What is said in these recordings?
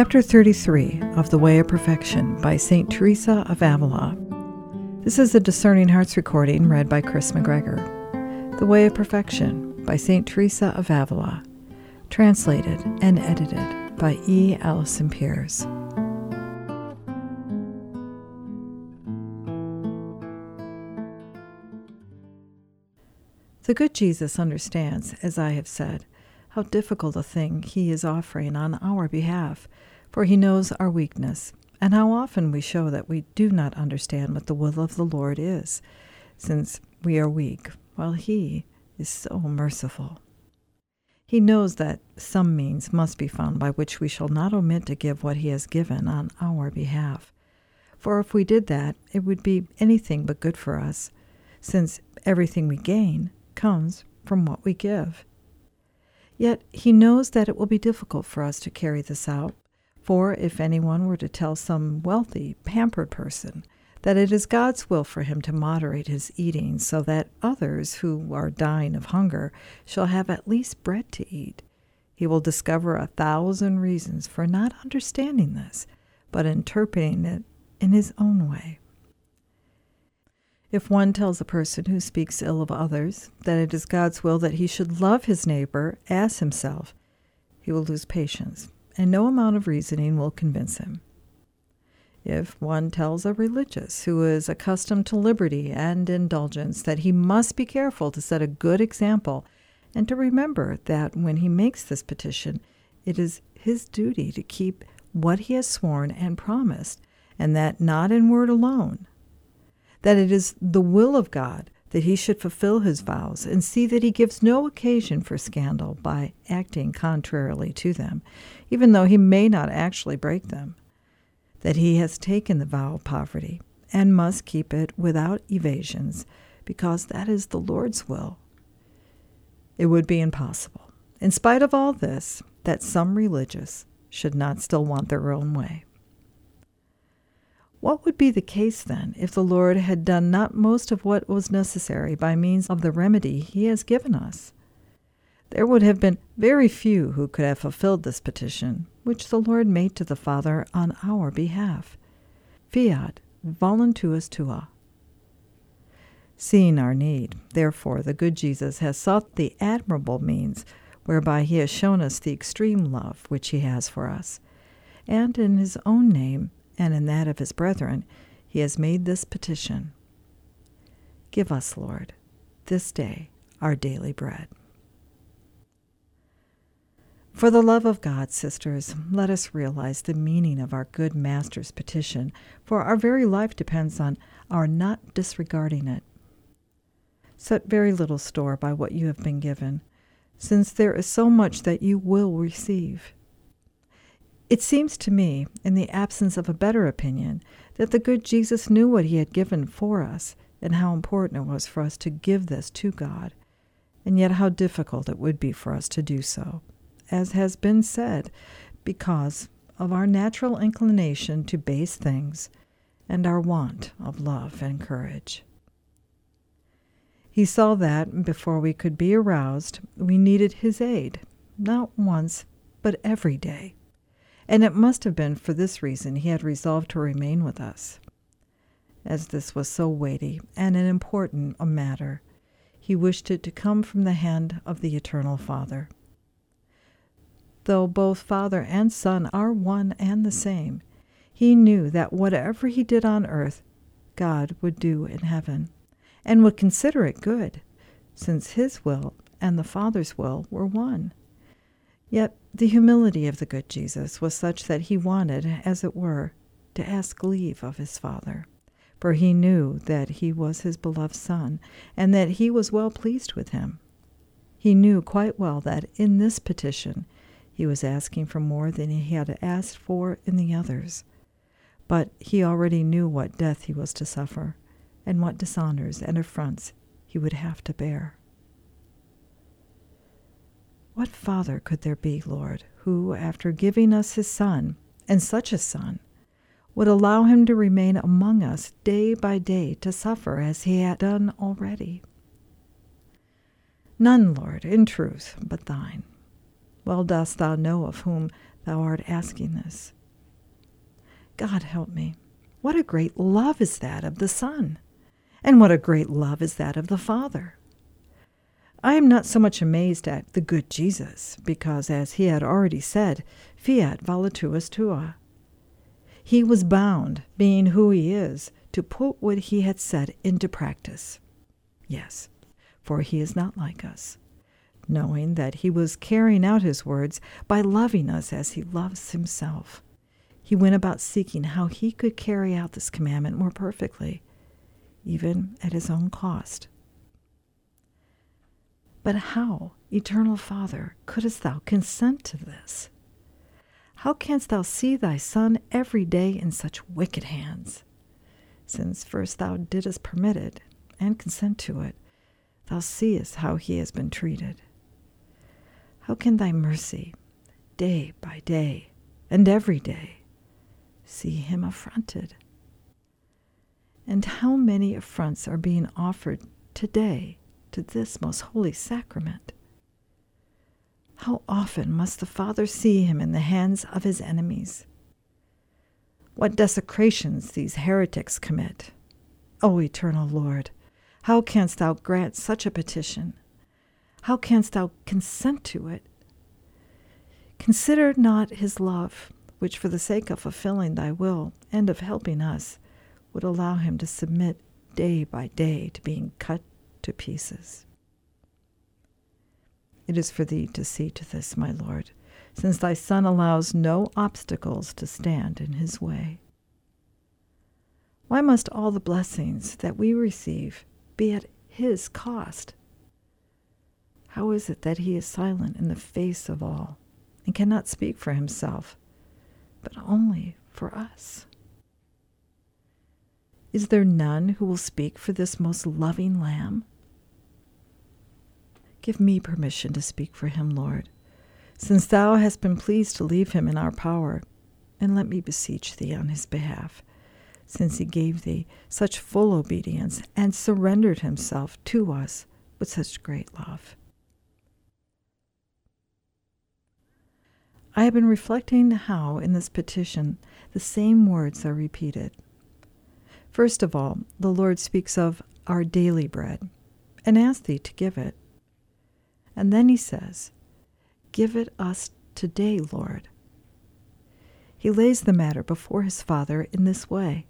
Chapter 33 of The Way of Perfection by St. Teresa of Avila. This is a Discerning Hearts recording read by Chris McGregor. The Way of Perfection by St. Teresa of Avila. Translated and edited by E. Allison Peers. The good Jesus understands, as I have said, how difficult a thing he is offering on our behalf, for he knows our weakness, and how often we show that we do not understand what the will of the Lord is, since we are weak, while he is so merciful. He knows that some means must be found by which we shall not omit to give what he has given on our behalf. For if we did that, it would be anything but good for us, since everything we gain comes from what we give. Yet he knows that it will be difficult for us to carry this out, for if anyone were to tell some wealthy, pampered person that it is God's will for him to moderate his eating so that others who are dying of hunger shall have at least bread to eat, he will discover a thousand reasons for not understanding this, but interpreting it in his own way. If one tells a person who speaks ill of others that it is God's will that he should love his neighbor as himself, he will lose patience, and no amount of reasoning will convince him. If one tells a religious who is accustomed to liberty and indulgence that he must be careful to set a good example, and to remember that when he makes this petition, it is his duty to keep what he has sworn and promised, and that not in word alone, that it is the will of God that he should fulfill his vows and see that he gives no occasion for scandal by acting contrarily to them, even though he may not actually break them, that he has taken the vow of poverty and must keep it without evasions, because that is the Lord's will. It would be impossible, in spite of all this, that some religious should not still want their own way. What would be the case then if the Lord had done not most of what was necessary by means of the remedy he has given us? There would have been very few who could have fulfilled this petition, which the Lord made to the Father on our behalf. Fiat voluntas tua. Seeing our need, therefore, the good Jesus has sought the admirable means whereby he has shown us the extreme love which he has for us, and in his own name and in that of his brethren, he has made this petition Give us, Lord, this day our daily bread. For the love of God, sisters, let us realize the meaning of our good Master's petition, for our very life depends on our not disregarding it. Set very little store by what you have been given, since there is so much that you will receive. It seems to me, in the absence of a better opinion, that the good Jesus knew what he had given for us and how important it was for us to give this to God, and yet how difficult it would be for us to do so, as has been said, because of our natural inclination to base things and our want of love and courage. He saw that, before we could be aroused, we needed his aid, not once, but every day and it must have been for this reason he had resolved to remain with us. As this was so weighty and an important a matter, he wished it to come from the hand of the Eternal Father. Though both Father and Son are one and the same, he knew that whatever he did on earth, God would do in heaven, and would consider it good, since his will and the Father's will were one. Yet the humility of the good Jesus was such that he wanted, as it were, to ask leave of his Father, for he knew that he was his beloved Son, and that he was well pleased with him. He knew quite well that in this petition he was asking for more than he had asked for in the others. But he already knew what death he was to suffer, and what dishonors and affronts he would have to bear. What father could there be, Lord, who, after giving us his Son, and such a Son, would allow him to remain among us day by day to suffer as he had done already? None, Lord, in truth, but thine. Well dost thou know of whom thou art asking this. God help me. What a great love is that of the Son, and what a great love is that of the Father. I am not so much amazed at the good Jesus, because, as he had already said, fiat voluntas tua. He was bound, being who he is, to put what he had said into practice. Yes, for he is not like us, knowing that he was carrying out his words by loving us as he loves himself. He went about seeking how he could carry out this commandment more perfectly, even at his own cost. But how, eternal Father, couldst thou consent to this? How canst thou see thy Son every day in such wicked hands? Since first thou didst permit it, and consent to it, thou seest how he has been treated. How can thy mercy, day by day, and every day, see him affronted? And how many affronts are being offered today to this most holy sacrament? How often must the Father see him in the hands of his enemies? What desecrations these heretics commit! O eternal Lord, how canst thou grant such a petition? How canst thou consent to it? Consider not his love, which for the sake of fulfilling thy will and of helping us, would allow him to submit day by day to being cut to pieces. It is for thee to see to this, my Lord, since thy Son allows no obstacles to stand in his way. Why must all the blessings that we receive be at his cost? How is it that he is silent in the face of all and cannot speak for himself, but only for us? Is there none who will speak for this most loving Lamb? Give me permission to speak for him, Lord, since thou hast been pleased to leave him in our power, and let me beseech thee on his behalf, since he gave thee such full obedience and surrendered himself to us with such great love. I have been reflecting how in this petition the same words are repeated. First of all, the Lord speaks of our daily bread and asks thee to give it. And then he says, Give it us today, Lord. He lays the matter before his Father in this way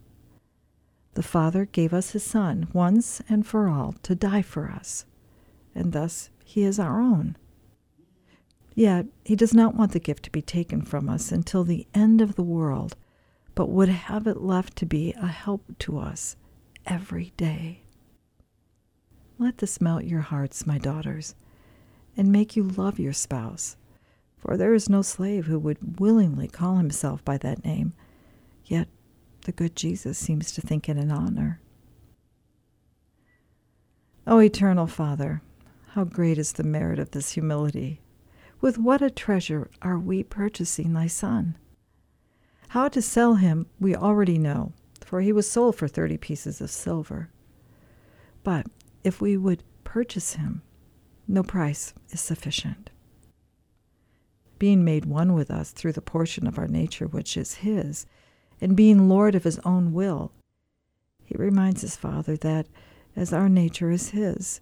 The Father gave us his Son once and for all to die for us, and thus he is our own. Yet he does not want the gift to be taken from us until the end of the world, but would have it left to be a help to us every day. Let this melt your hearts, my daughters and make you love your spouse. For there is no slave who would willingly call himself by that name, yet the good Jesus seems to think it an honor. O eternal Father, how great is the merit of this humility! With what a treasure are we purchasing thy Son! How to sell him we already know, for he was sold for thirty pieces of silver. But if we would purchase him, no price is sufficient. Being made one with us through the portion of our nature which is His, and being Lord of His own will, He reminds His Father that, as our nature is His,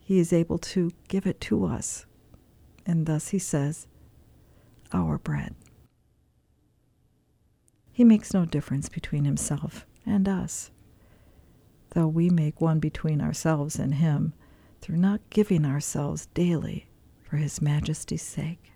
He is able to give it to us. And thus He says, Our bread. He makes no difference between Himself and us, though we make one between ourselves and Him through not giving ourselves daily for His Majesty's sake.